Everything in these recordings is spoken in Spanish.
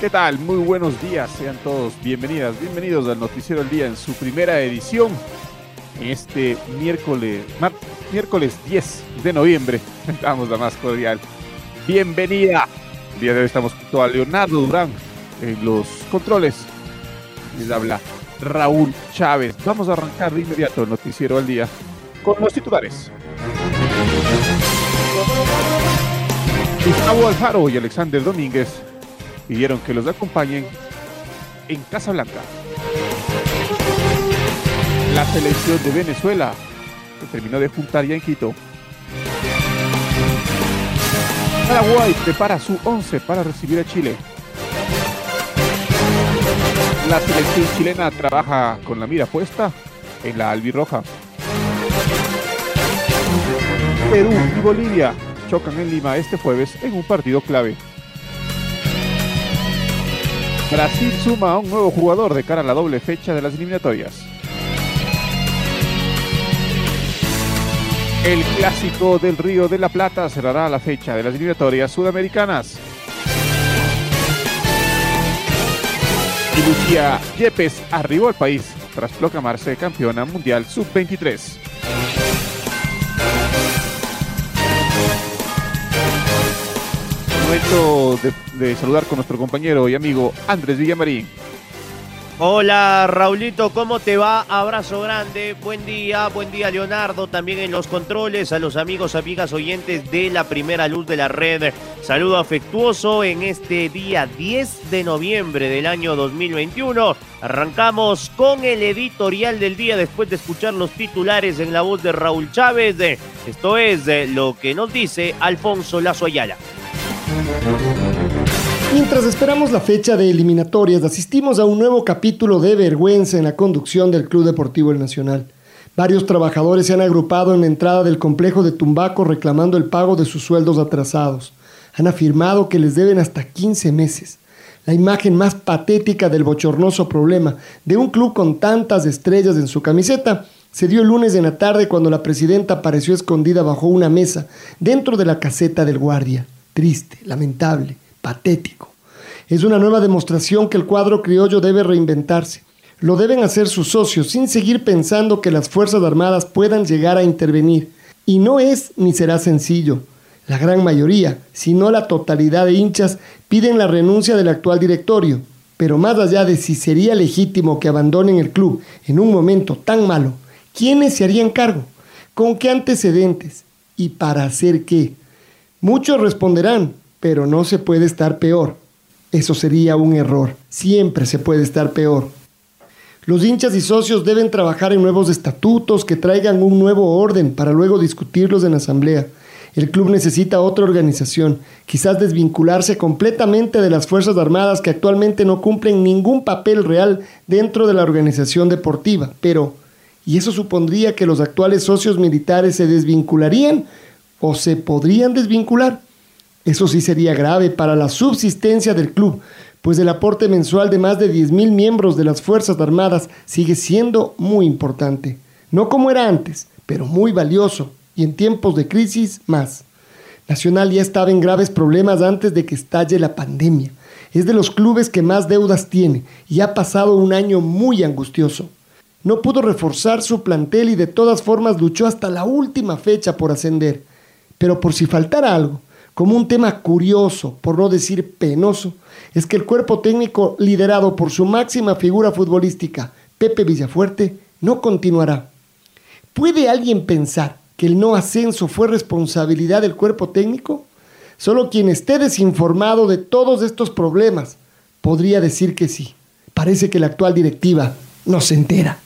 ¿Qué tal? Muy buenos días, sean todos bienvenidas, bienvenidos al Noticiero del Día en su primera edición, este miércoles, miércoles 10 de noviembre, damos la más cordial. Bienvenida. El día de hoy estamos junto a Leonardo Durán en los controles. Les habla Raúl Chávez. Vamos a arrancar de inmediato el Noticiero del Día con los titulares. Gustavo Alfaro y Alexander Domínguez pidieron que los acompañen en Casablanca. La selección de Venezuela se terminó de juntar ya en Quito. Paraguay prepara su 11 para recibir a Chile. La selección chilena trabaja con la mira puesta en la albirroja. Perú y Bolivia chocan en Lima este jueves en un partido clave. Brasil suma a un nuevo jugador de cara a la doble fecha de las eliminatorias. El clásico del Río de la Plata cerrará la fecha de las eliminatorias sudamericanas. Y Lucía Yepes arribó al país tras proclamarse campeona mundial sub-23. De de saludar con nuestro compañero y amigo Andrés Villamarín. Hola Raulito, ¿cómo te va? Abrazo grande, buen día, buen día Leonardo, también en los controles, a los amigos, amigas oyentes de la primera luz de la red. Saludo afectuoso en este día 10 de noviembre del año 2021. Arrancamos con el editorial del día después de escuchar los titulares en la voz de Raúl Chávez. Esto es eh, lo que nos dice Alfonso Lazo Ayala. Mientras esperamos la fecha de eliminatorias, asistimos a un nuevo capítulo de vergüenza en la conducción del Club Deportivo El Nacional. Varios trabajadores se han agrupado en la entrada del complejo de Tumbaco reclamando el pago de sus sueldos atrasados. Han afirmado que les deben hasta 15 meses. La imagen más patética del bochornoso problema de un club con tantas estrellas en su camiseta se dio el lunes en la tarde cuando la presidenta apareció escondida bajo una mesa dentro de la caseta del guardia. Triste, lamentable patético. Es una nueva demostración que el cuadro criollo debe reinventarse. Lo deben hacer sus socios sin seguir pensando que las Fuerzas Armadas puedan llegar a intervenir. Y no es ni será sencillo. La gran mayoría, si no la totalidad de hinchas, piden la renuncia del actual directorio. Pero más allá de si sería legítimo que abandonen el club en un momento tan malo, ¿quiénes se harían cargo? ¿Con qué antecedentes? ¿Y para hacer qué? Muchos responderán, pero no se puede estar peor. Eso sería un error. Siempre se puede estar peor. Los hinchas y socios deben trabajar en nuevos estatutos que traigan un nuevo orden para luego discutirlos en asamblea. El club necesita otra organización, quizás desvincularse completamente de las Fuerzas Armadas que actualmente no cumplen ningún papel real dentro de la organización deportiva. Pero, ¿y eso supondría que los actuales socios militares se desvincularían o se podrían desvincular? Eso sí sería grave para la subsistencia del club, pues el aporte mensual de más de 10.000 miembros de las Fuerzas Armadas sigue siendo muy importante. No como era antes, pero muy valioso, y en tiempos de crisis más. Nacional ya estaba en graves problemas antes de que estalle la pandemia. Es de los clubes que más deudas tiene y ha pasado un año muy angustioso. No pudo reforzar su plantel y de todas formas luchó hasta la última fecha por ascender. Pero por si faltara algo, como un tema curioso, por no decir penoso, es que el cuerpo técnico liderado por su máxima figura futbolística, Pepe Villafuerte, no continuará. ¿Puede alguien pensar que el no ascenso fue responsabilidad del cuerpo técnico? Solo quien esté desinformado de todos estos problemas podría decir que sí. Parece que la actual directiva no se entera.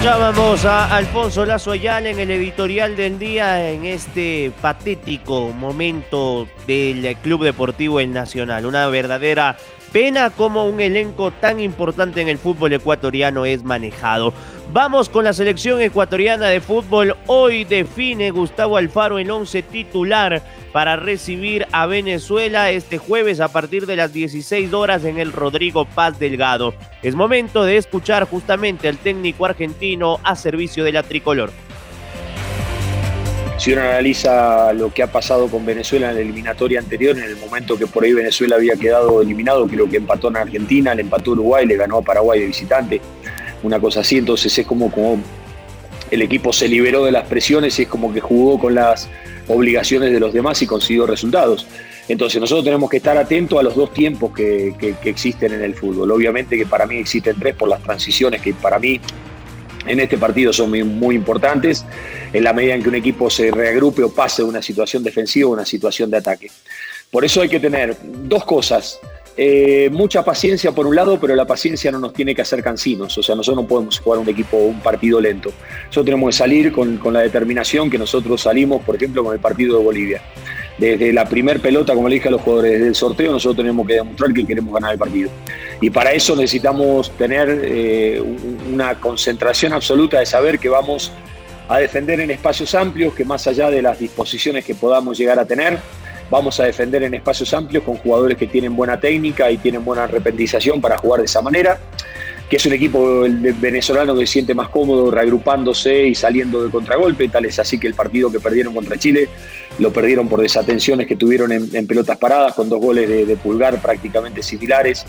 Escuchábamos a Alfonso Lazo en el editorial del día en este patético momento del Club Deportivo El Nacional. Una verdadera pena como un elenco tan importante en el fútbol ecuatoriano es manejado. Vamos con la selección ecuatoriana de fútbol. Hoy define Gustavo Alfaro el 11 titular para recibir a Venezuela este jueves a partir de las 16 horas en el Rodrigo Paz Delgado. Es momento de escuchar justamente al técnico argentino a servicio de la tricolor. Si uno analiza lo que ha pasado con Venezuela en la eliminatoria anterior, en el momento que por ahí Venezuela había quedado eliminado, creo que empató en Argentina, le empató Uruguay, le ganó a Paraguay de visitante una cosa así, entonces es como, como el equipo se liberó de las presiones y es como que jugó con las obligaciones de los demás y consiguió resultados. Entonces nosotros tenemos que estar atentos a los dos tiempos que, existen en el fútbol. Obviamente que para mí existen tres por las transiciones que para mí en este partido son muy, importantes, en la medida en que un equipo se reagrupe o pase de una situación defensiva a una situación de ataque. Por eso hay que tener dos cosas. Eh, mucha paciencia por un lado, pero la paciencia no nos tiene que hacer cansinos. O sea, nosotros no podemos jugar un equipo, un partido lento. Nosotros tenemos que salir con, la determinación que nosotros salimos, por ejemplo, con el partido de Bolivia. Desde la primer pelota, como le dije a los jugadores, del sorteo, nosotros tenemos que demostrar que queremos ganar el partido. Y para eso necesitamos tener eh, una concentración absoluta de saber que vamos a defender en espacios amplios, que más allá de las disposiciones que podamos llegar a tener, vamos a defender en espacios amplios con jugadores que tienen buena técnica y tienen buena rependización para jugar de esa manera, que es un equipo venezolano que se siente más cómodo reagrupándose y saliendo de contragolpe, tal es así que el partido que perdieron contra Chile lo perdieron por desatenciones que tuvieron en, pelotas paradas, con dos goles de, pulgar prácticamente similares,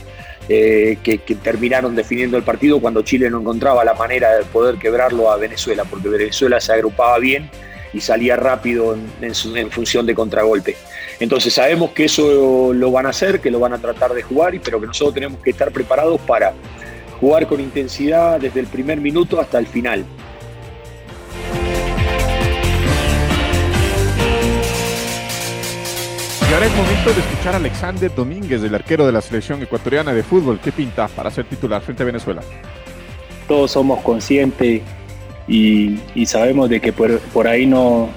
eh, que, terminaron definiendo el partido cuando Chile no encontraba la manera de poder quebrarlo a Venezuela, porque Venezuela se agrupaba bien y salía rápido en función de contragolpe. Entonces sabemos que eso lo van a hacer, que lo van a tratar de jugar, pero que nosotros tenemos que estar preparados para jugar con intensidad desde el primer minuto hasta el final. Y ahora es momento de escuchar a Alexander Domínguez, el arquero de la selección ecuatoriana de fútbol. ¿Qué pinta para ser titular frente a Venezuela? Todos somos conscientes y, sabemos de que por ahí no,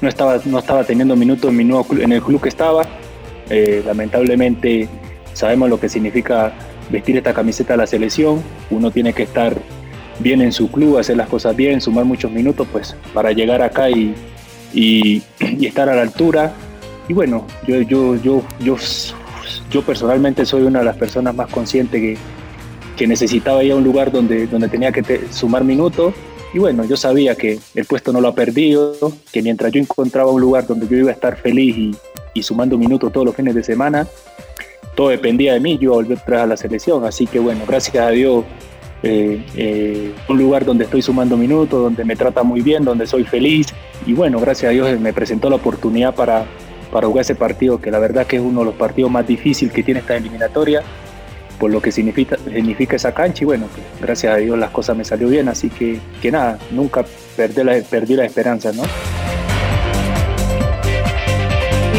no estaba, no estaba teniendo minutos en, en el club que estaba. Eh, lamentablemente sabemos lo que significa vestir esta camiseta de la selección. Uno tiene que estar bien en su club, hacer las cosas bien, sumar muchos minutos pues para llegar acá y, y, estar a la altura. Y bueno, yo, yo, yo, yo, yo personalmente soy una de las personas más conscientes que, que necesitaba ir a un lugar donde, donde tenía que sumar minutos y bueno, yo sabía que el puesto no lo ha perdido, que mientras yo encontraba un lugar donde yo iba a estar feliz y, y sumando minutos todos los fines de semana, todo dependía de mí, yo volver atrás a la selección. Así que bueno, gracias a Dios, eh, eh, un lugar donde estoy sumando minutos, donde me trata muy bien, donde soy feliz. Y bueno, gracias a Dios me presentó la oportunidad para, para jugar ese partido, que la verdad que es uno de los partidos más difíciles que tiene esta eliminatoria por lo que significa, significa esa cancha y bueno, pues, gracias a Dios las cosas me salió bien, así que, que nada, nunca perdí la, perdí la esperanza, ¿no?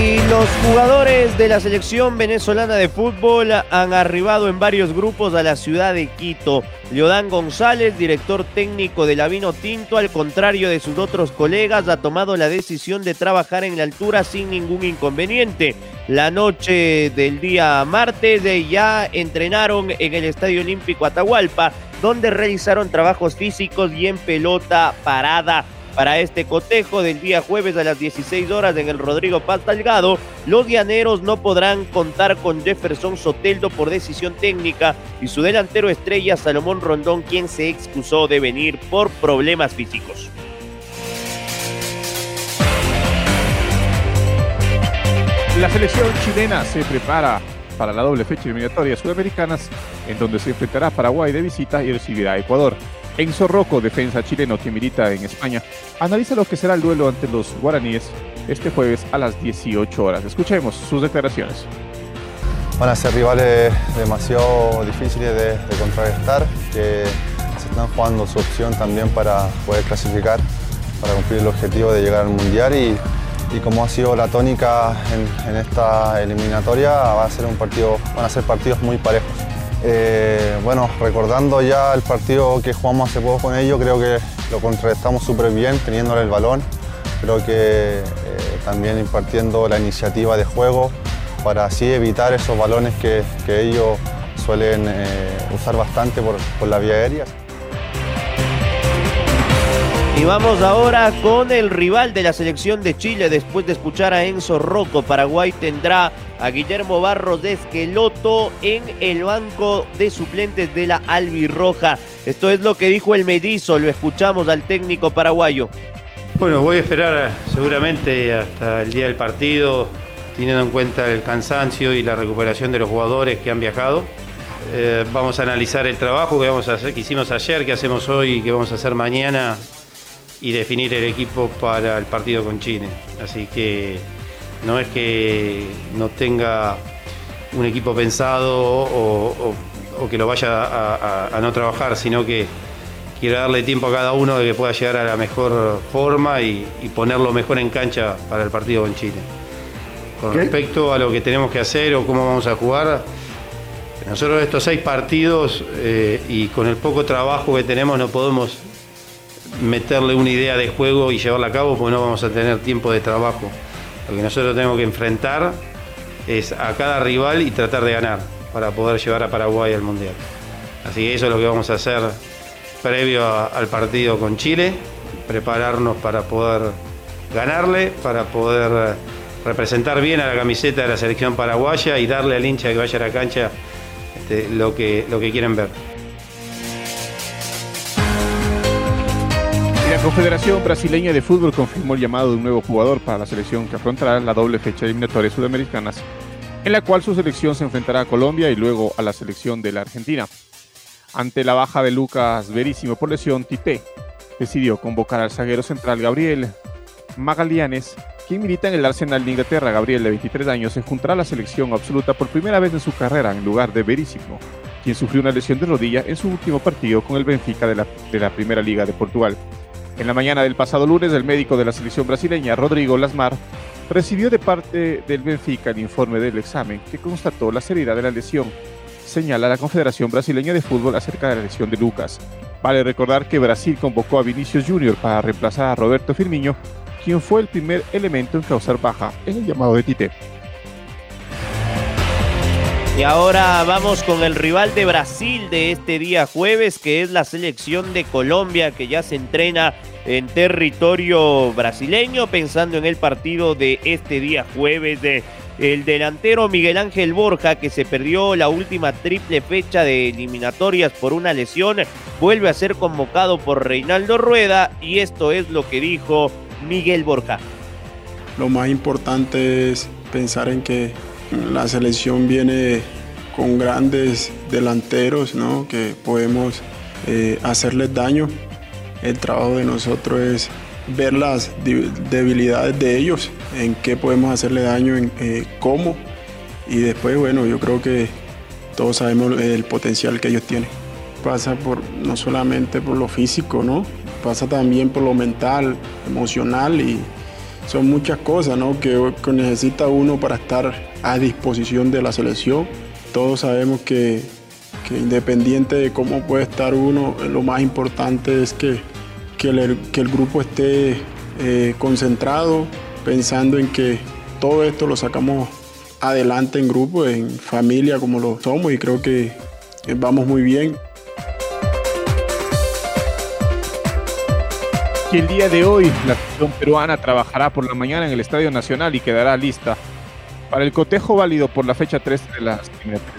Y los jugadores de la selección venezolana de fútbol han arribado en varios grupos a la ciudad de Quito. Leodán González, director técnico de la Vino Tinto, al contrario de sus otros colegas, ha tomado la decisión de trabajar en la altura sin ningún inconveniente. La noche del día martes ya entrenaron en el Estadio Olímpico Atahualpa, donde realizaron trabajos físicos y en pelota parada para este cotejo del día jueves a las 16 horas en el Rodrigo Paz Delgado, los llaneros no podrán contar con Jefferson Soteldo por decisión técnica y su delantero estrella Salomón Rondón, quien se excusó de venir por problemas físicos. La selección chilena se prepara para la doble fecha eliminatoria sudamericanas, en donde se enfrentará a Paraguay de visita y recibirá a Ecuador. Enzo Rocco, defensa chileno que milita en España, analiza lo que será el duelo ante los guaraníes este jueves a las 18 horas. Escuchemos sus declaraciones. Van a ser rivales demasiado difíciles de, contrarrestar, que se están jugando su opción también para poder clasificar, para cumplir el objetivo de llegar al Mundial y, como ha sido la tónica en, esta eliminatoria, va a ser un partido, van a ser partidos muy parejos. Eh, bueno, recordando ya el partido que jugamos hace poco con ellos, creo que lo contrarrestamos súper bien teniéndole el balón. Creo que eh, también impartiendo la iniciativa de juego para así evitar esos balones que, ellos suelen eh, usar bastante por, por la vía aérea. Y vamos ahora con el rival de la selección de Chile. Después de escuchar a Enzo Rocco, Paraguay tendrá a Guillermo Barros de Esqueloto en el banco de suplentes de la Albirroja. Esto es lo que dijo el Medizo. Lo escuchamos al técnico paraguayo. Bueno, voy a esperar seguramente hasta el día del partido, teniendo en cuenta el cansancio y la recuperación de los jugadores que han viajado. Eh, vamos a analizar el trabajo que hicimos ayer, que hacemos hoy y que vamos a hacer mañana y definir el equipo para el partido con Chile. Así que no es que no tenga un equipo pensado o, que lo vaya a, no trabajar, sino que quiero darle tiempo a cada uno de que pueda llegar a la mejor forma y, ponerlo mejor en cancha para el partido con Chile. Con respecto a lo que tenemos que hacer o cómo vamos a jugar, nosotros estos seis partidos eh, y con el poco trabajo que tenemos no podemos meterle una idea de juego y llevarla a cabo porque no vamos a tener tiempo de trabajo. Lo que nosotros tenemos que enfrentar es a cada rival y tratar de ganar para poder llevar a Paraguay al Mundial. Así que eso es lo que vamos a hacer previo al partido con Chile, prepararnos para poder ganarle, para poder representar bien a la camiseta de la selección paraguaya y darle al hincha que vaya a la cancha este, lo, que, lo que quieren ver. Confederación Brasileña de Fútbol confirmó el llamado de un nuevo jugador para la selección que afrontará la doble fecha de eliminatorias sudamericanas, en la cual su selección se enfrentará a Colombia y luego a la selección de la Argentina. Ante la baja de Lucas Verísimo por lesión, Tite decidió convocar al zaguero central Gabriel Magalianes, quien milita en el Arsenal de Inglaterra. Gabriel, de 23 años, se juntará a la selección absoluta por primera vez en su carrera en lugar de Verísimo, quien sufrió una lesión de rodilla en su último partido con el Benfica de la Primera Liga de Portugal. En la mañana del pasado lunes, el médico de la selección brasileña, Rodrigo Lasmar, recibió de parte del Benfica el informe del examen que constató la seriedad de la lesión, señala la Confederación Brasileña de Fútbol acerca de la lesión de Lucas. Vale recordar que Brasil convocó a Vinicius Junior para reemplazar a Roberto Firmino, quien fue el primer elemento en causar baja en el llamado de Tite. Y ahora vamos con el rival de Brasil de este día jueves, que es la selección de Colombia, que ya se entrena en territorio brasileño, pensando en el partido de este día jueves de el delantero Miguel Ángel Borja, que se perdió la última triple fecha de eliminatorias por una lesión, vuelve a ser convocado por Reinaldo Rueda y esto es lo que dijo Miguel Borja. Lo más importante es pensar en que la selección viene con grandes delanteros, ¿no? que podemos eh, hacerles daño el trabajo de nosotros es ver las debilidades de ellos, en qué podemos hacerle daño, en eh, cómo. Y después, bueno, yo creo que todos sabemos el potencial que ellos tienen. Pasa por no solamente por lo físico, ¿no? Pasa también por lo mental, emocional y son muchas cosas, ¿no? Que, que necesita uno para estar a disposición de la selección. Todos sabemos que, que independiente de cómo puede estar uno, lo más importante es que que el, grupo esté eh, concentrado, pensando en que todo esto lo sacamos adelante en grupo, en familia como lo somos y creo que vamos muy bien. Y el día de hoy la selección peruana trabajará por la mañana en el Estadio Nacional y quedará lista para el cotejo válido por la fecha 3 de las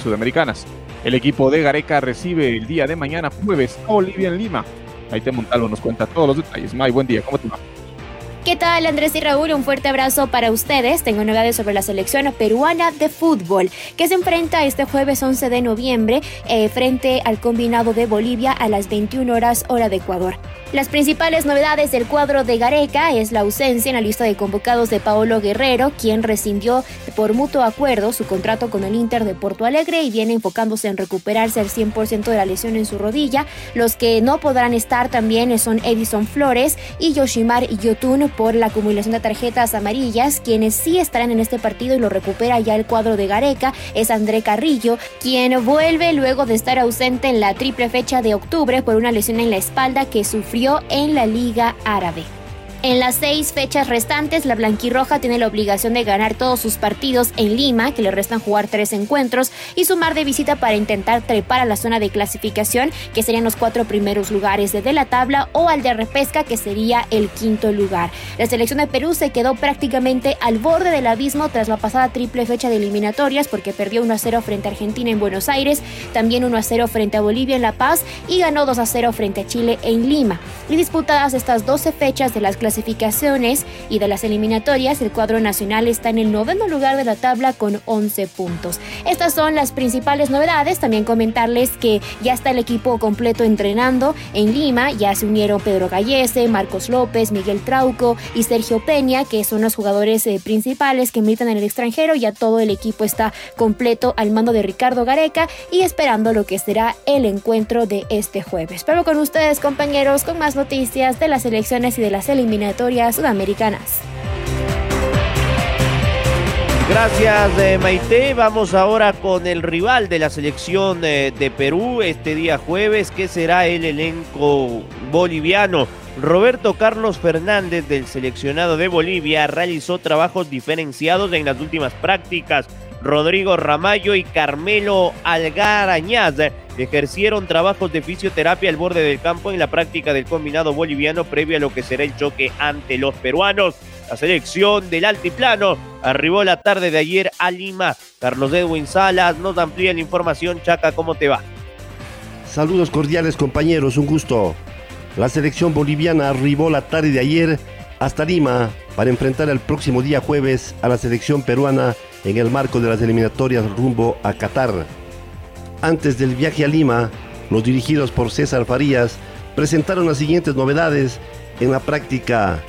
sudamericanas. El equipo de Gareca recibe el día de mañana jueves a Bolivia en Lima Maite Montalvo nos cuenta todos los detalles. May, buen día, ¿cómo te va? ¿Qué tal Andrés y Raúl? Un fuerte abrazo para ustedes. Tengo novedades sobre la selección peruana de fútbol que se enfrenta este jueves 11 de noviembre eh, frente al combinado de Bolivia a las 21 horas hora de Ecuador. Las principales novedades del cuadro de Gareca es la ausencia en la lista de convocados de Paolo Guerrero, quien rescindió por mutuo acuerdo su contrato con el Inter de Porto Alegre y viene enfocándose en recuperarse al 100% de la lesión en su rodilla. Los que no podrán estar también son Edison Flores y Yoshimar Yotun por la acumulación de tarjetas amarillas. Quienes sí estarán en este partido y lo recupera ya el cuadro de Gareca es André Carrillo, quien vuelve luego de estar ausente en la triple fecha de octubre por una lesión en la espalda que sufrió en la Liga Árabe. En las seis fechas restantes, la Blanquirroja tiene la obligación de ganar todos sus partidos en Lima, que le restan jugar tres encuentros, y sumar de visita para intentar trepar a la zona de clasificación, que serían los cuatro primeros lugares de la tabla, o al de repesca, que sería el quinto lugar. La selección de Perú se quedó prácticamente al borde del abismo tras la pasada triple fecha de eliminatorias, porque perdió 1 a 0 frente a Argentina en Buenos Aires, también 1 a 0 frente a Bolivia en La Paz, y ganó 2 a 0 frente a Chile en Lima. Y disputadas estas 12 fechas de las clasificaciones, clasificaciones y de las eliminatorias, el cuadro nacional está en el noveno lugar de la tabla con 11 puntos. Estas son las principales novedades. También comentarles que ya está el equipo completo entrenando en Lima. Ya se unieron Pedro Gallese, Marcos López, Miguel Trauco y Sergio Peña, que son los jugadores eh, principales que militan en el extranjero. Ya todo el equipo está completo al mando de Ricardo Gareca y esperando lo que será el encuentro de este jueves. Pero con ustedes, compañeros, con más noticias de las elecciones y de las eliminatorias sudamericanas. Gracias eh, Maite, vamos ahora con el rival de la selección eh, de Perú este día jueves, que será el elenco boliviano. Roberto Carlos Fernández del seleccionado de Bolivia realizó trabajos diferenciados en las últimas prácticas. Rodrigo Ramallo y Carmelo Algarañaz ejercieron trabajos de fisioterapia al borde del campo en la práctica del combinado boliviano previo a lo que será el choque ante los peruanos. La selección del altiplano arribó la tarde de ayer a Lima. Carlos Edwin Salas nos amplía la información. Chaca, ¿cómo te va? Saludos cordiales compañeros, un gusto. La selección boliviana arribó la tarde de ayer hasta Lima para enfrentar el próximo día jueves a la selección peruana en el marco de las eliminatorias rumbo a Qatar. Antes del viaje a Lima, los dirigidos por César Farías presentaron las siguientes novedades en la práctica.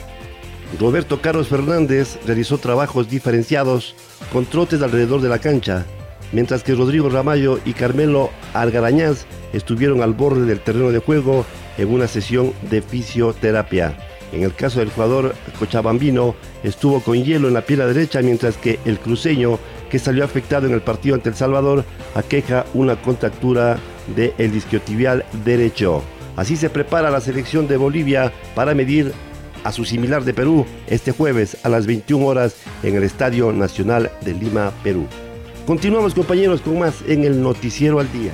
Roberto Carlos Fernández realizó trabajos diferenciados con trotes alrededor de la cancha, mientras que Rodrigo Ramallo y Carmelo Algarañaz estuvieron al borde del terreno de juego en una sesión de fisioterapia. En el caso del jugador cochabambino, estuvo con hielo en la pierna derecha, mientras que el cruceño que salió afectado en el partido ante El Salvador, aqueja una contractura del el isquiotibial derecho. Así se prepara la selección de Bolivia para medir a su similar de Perú este jueves a las 21 horas en el Estadio Nacional de Lima, Perú. Continuamos compañeros con más en el Noticiero al Día.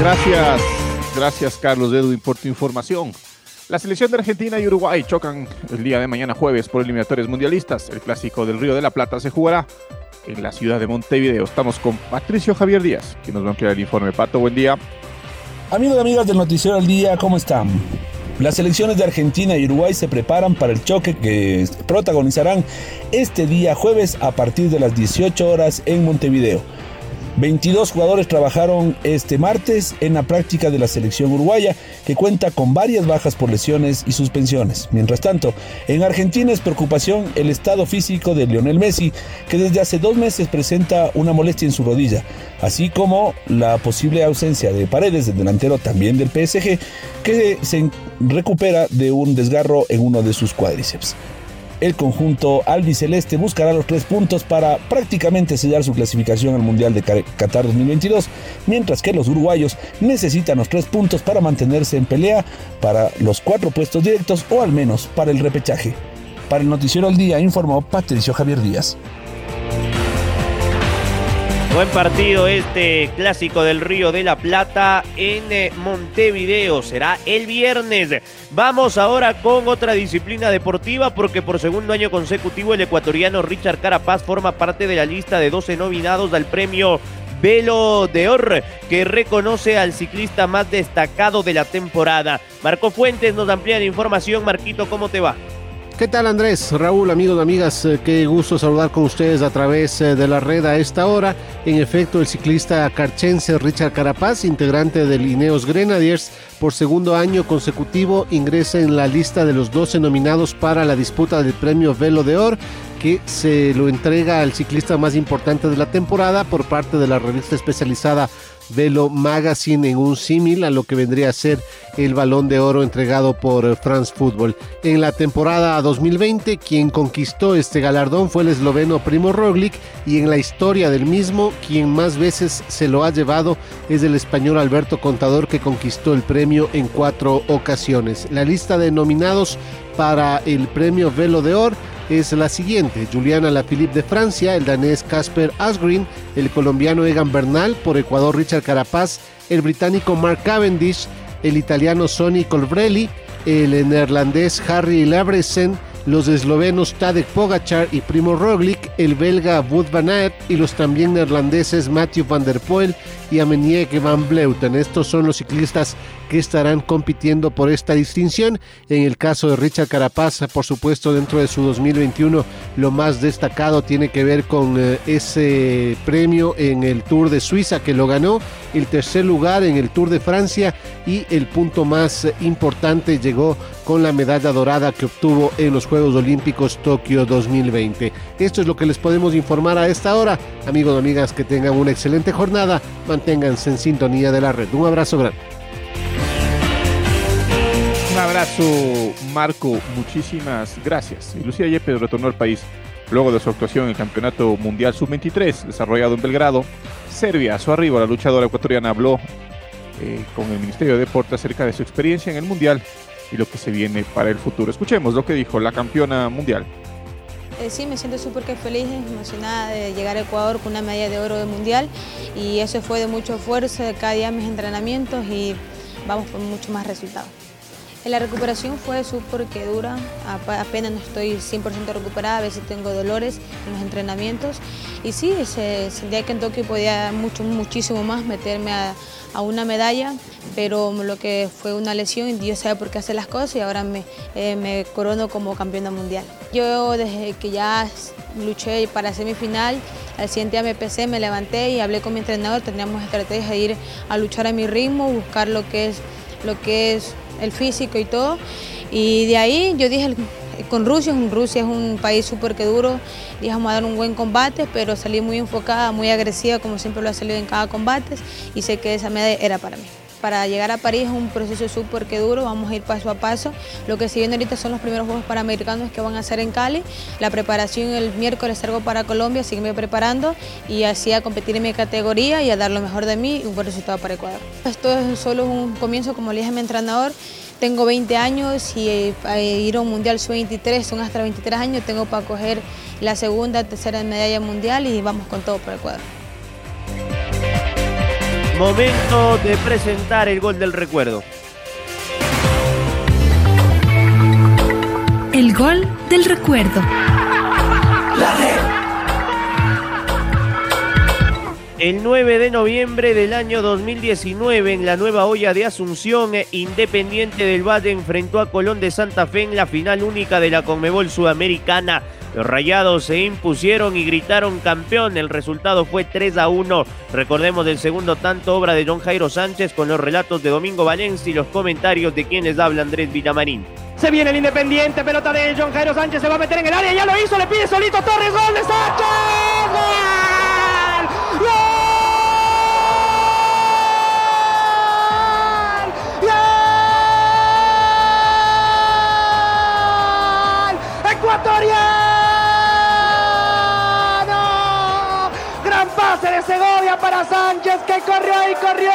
Gracias, gracias Carlos Edwin por tu información. La selección de Argentina y Uruguay chocan el día de mañana jueves por eliminatorios mundialistas. El clásico del Río de la Plata se jugará en la ciudad de Montevideo. Estamos con Patricio Javier Díaz, que nos va a ampliar el informe. Pato, buen día. Amigos y amigas del Noticiero del Día, ¿cómo están? Las selecciones de Argentina y Uruguay se preparan para el choque que protagonizarán este día jueves a partir de las 18 horas en Montevideo. 22 jugadores trabajaron este martes en la práctica de la selección uruguaya, que cuenta con varias bajas por lesiones y suspensiones. Mientras tanto, en Argentina es preocupación el estado físico de Lionel Messi, que desde hace dos meses presenta una molestia en su rodilla, así como la posible ausencia de Paredes, del delantero también del PSG, que se recupera de un desgarro en uno de sus cuádriceps. El conjunto albiceleste buscará los tres puntos para prácticamente sellar su clasificación al Mundial de Qatar 2022, mientras que los uruguayos necesitan los tres puntos para mantenerse en pelea para los cuatro puestos directos o al menos para el repechaje. Para el Noticiero al Día informó Patricio Javier Díaz. Buen partido este clásico del Río de la Plata en eh, Montevideo. Será el viernes. Vamos ahora con otra disciplina deportiva porque por segundo año consecutivo el ecuatoriano Richard Carapaz forma parte de la lista de 12 nominados al premio Velo de Or, que reconoce al ciclista más destacado de la temporada. Marco Fuentes nos amplía la información. Marquito, ¿cómo te va? ¿Qué tal Andrés? Raúl, amigos, amigas, eh, qué gusto saludar con ustedes a través eh, de la red a esta hora. En efecto, el ciclista carchense Richard Carapaz, integrante del Ineos Grenadiers, por segundo año consecutivo ingresa en la lista de los 12 nominados para la disputa del premio Velo de Oro que se lo entrega al ciclista más importante de la temporada por parte de la revista especializada Velo Magazine en un símil a lo que vendría a ser el balón de oro entregado por France Football. En la temporada 2020, quien conquistó este galardón fue el esloveno Primo Roglic y en la historia del mismo, quien más veces se lo ha llevado es el español Alberto Contador que conquistó el premio en cuatro ocasiones. La lista de nominados para el premio Velo de Oro es la siguiente. Juliana Lafilippe de Francia, el danés Casper Asgreen, el colombiano Egan Bernal, por Ecuador Richard Carapaz, el británico Mark Cavendish, el italiano Sonny Colbrelli, el neerlandés Harry Labresen, los eslovenos Tadek Pogachar y Primo Roglic, el belga Wout van Aert y los también neerlandeses Matthew van der Poel y Ameniek van Bleuten. Estos son los ciclistas que estarán compitiendo por esta distinción. En el caso de Richard Carapaz, por supuesto, dentro de su 2021, lo más destacado tiene que ver con eh, ese premio en el Tour de Suiza que lo ganó, el tercer lugar en el Tour de Francia y el punto más importante llegó con la medalla dorada que obtuvo en los Juegos Olímpicos Tokio 2020. Esto es lo que les podemos informar a esta hora. Amigos y amigas, que tengan una excelente jornada. Manténganse en sintonía de la red. Un abrazo grande. Abrazo, Marco. Muchísimas gracias. Lucía Yepes retornó al país luego de su actuación en el Campeonato Mundial Sub-23, desarrollado en Belgrado. Serbia, a su arribo, la luchadora ecuatoriana habló eh, con el Ministerio de Deportes acerca de su experiencia en el Mundial y lo que se viene para el futuro. Escuchemos lo que dijo la campeona mundial. Eh, sí, me siento súper feliz, emocionada de llegar a Ecuador con una medalla de oro del Mundial y eso fue de mucho esfuerzo, de cada día mis entrenamientos y vamos con mucho más resultados. La recuperación fue súper que dura, apenas no estoy 100% recuperada, a veces tengo dolores en los entrenamientos. Y sí, se, sentía que en Tokio podía mucho, muchísimo más meterme a, una medalla, pero lo que fue una lesión Dios sabe por qué hacer las cosas y ahora me, eh, me corono como campeona mundial. Yo desde que ya luché para semifinal, al siguiente día me pesé, me levanté y hablé con mi entrenador, teníamos estrategia de ir a luchar a mi ritmo, buscar lo que es, lo que es el físico y todo. Y de ahí yo dije, con Rusia, Rusia es un país súper que duro, dije, vamos a dar un buen combate, pero salí muy enfocada, muy agresiva, como siempre lo ha salido en cada combate, y sé que esa medalla era para mí. Para llegar a París es un proceso súper que duro, vamos a ir paso a paso. Lo que se viene ahorita son los primeros Juegos Panamericanos que van a ser en Cali. La preparación el miércoles salgo para Colombia, seguirme preparando y así a competir en mi categoría y a dar lo mejor de mí y un buen resultado para Ecuador. Esto es solo un comienzo, como le dije a mi entrenador, tengo 20 años y eh, ir a un Mundial Sub-23 son hasta 23 años, tengo para coger la segunda, tercera medalla mundial y vamos con todo por Ecuador. Momento de presentar el gol del recuerdo. El gol del recuerdo. El 9 de noviembre del año 2019, en la nueva olla de Asunción, Independiente del Valle enfrentó a Colón de Santa Fe en la final única de la Conmebol Sudamericana. Los rayados se impusieron y gritaron campeón. El resultado fue 3 a 1. Recordemos del segundo tanto, obra de John Jairo Sánchez, con los relatos de Domingo Valencia y los comentarios de quienes habla Andrés Villamarín. Se viene el Independiente, pelota de John Jairo Sánchez, se va a meter en el área, ya lo hizo, le pide solito Torres, gol de Sánchez. De Segovia para Sánchez que corrió y corrió.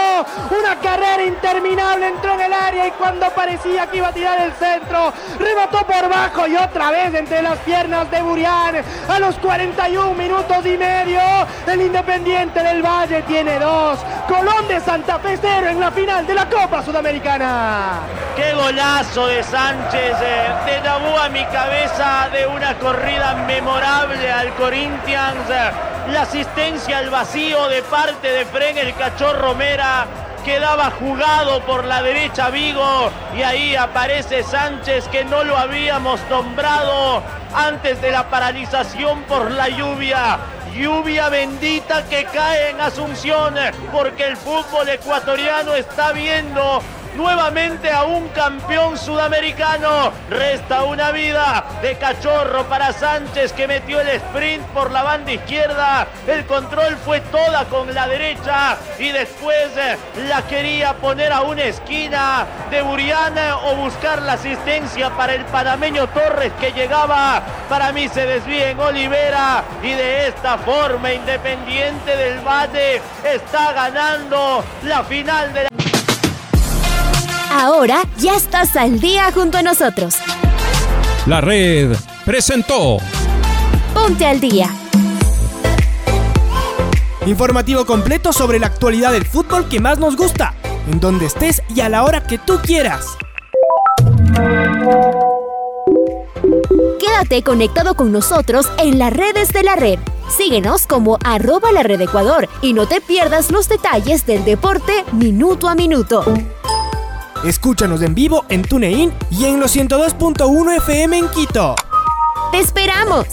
Una carrera interminable entró en el área y cuando parecía que iba a tirar el centro, rebotó por bajo y otra vez entre las piernas de Burián. A los 41 minutos y medio, el Independiente del Valle tiene dos. Colón de Santa Fe cero en la final de la Copa Sudamericana. Qué golazo de Sánchez. Eh, te dabó a mi cabeza de una corrida memorable al Corinthians. La asistencia al vacío de parte de Fren el Cachorro Mera quedaba jugado por la derecha Vigo y ahí aparece Sánchez que no lo habíamos nombrado antes de la paralización por la lluvia. Lluvia bendita que cae en Asunción porque el fútbol ecuatoriano está viendo nuevamente a un campeón sudamericano. Resta una vida de cachorro para Sánchez que metió el sprint por la banda izquierda. El control fue toda con la derecha y después eh, la quería poner a una esquina de Buriana o buscar la asistencia para el panameño Torres que llegaba. Para mí se desvía en Olivera y de esta forma Independiente del Valle está ganando la final de la... Ahora ya estás al día junto a nosotros. La red presentó Ponte al día. Informativo completo sobre la actualidad del fútbol que más nos gusta, en donde estés y a la hora que tú quieras. Quédate conectado con nosotros en las redes de la red. Síguenos como arroba la red Ecuador y no te pierdas los detalles del deporte minuto a minuto. Escúchanos en vivo en TuneIn y en los 102.1 FM en Quito. ¡Te esperamos!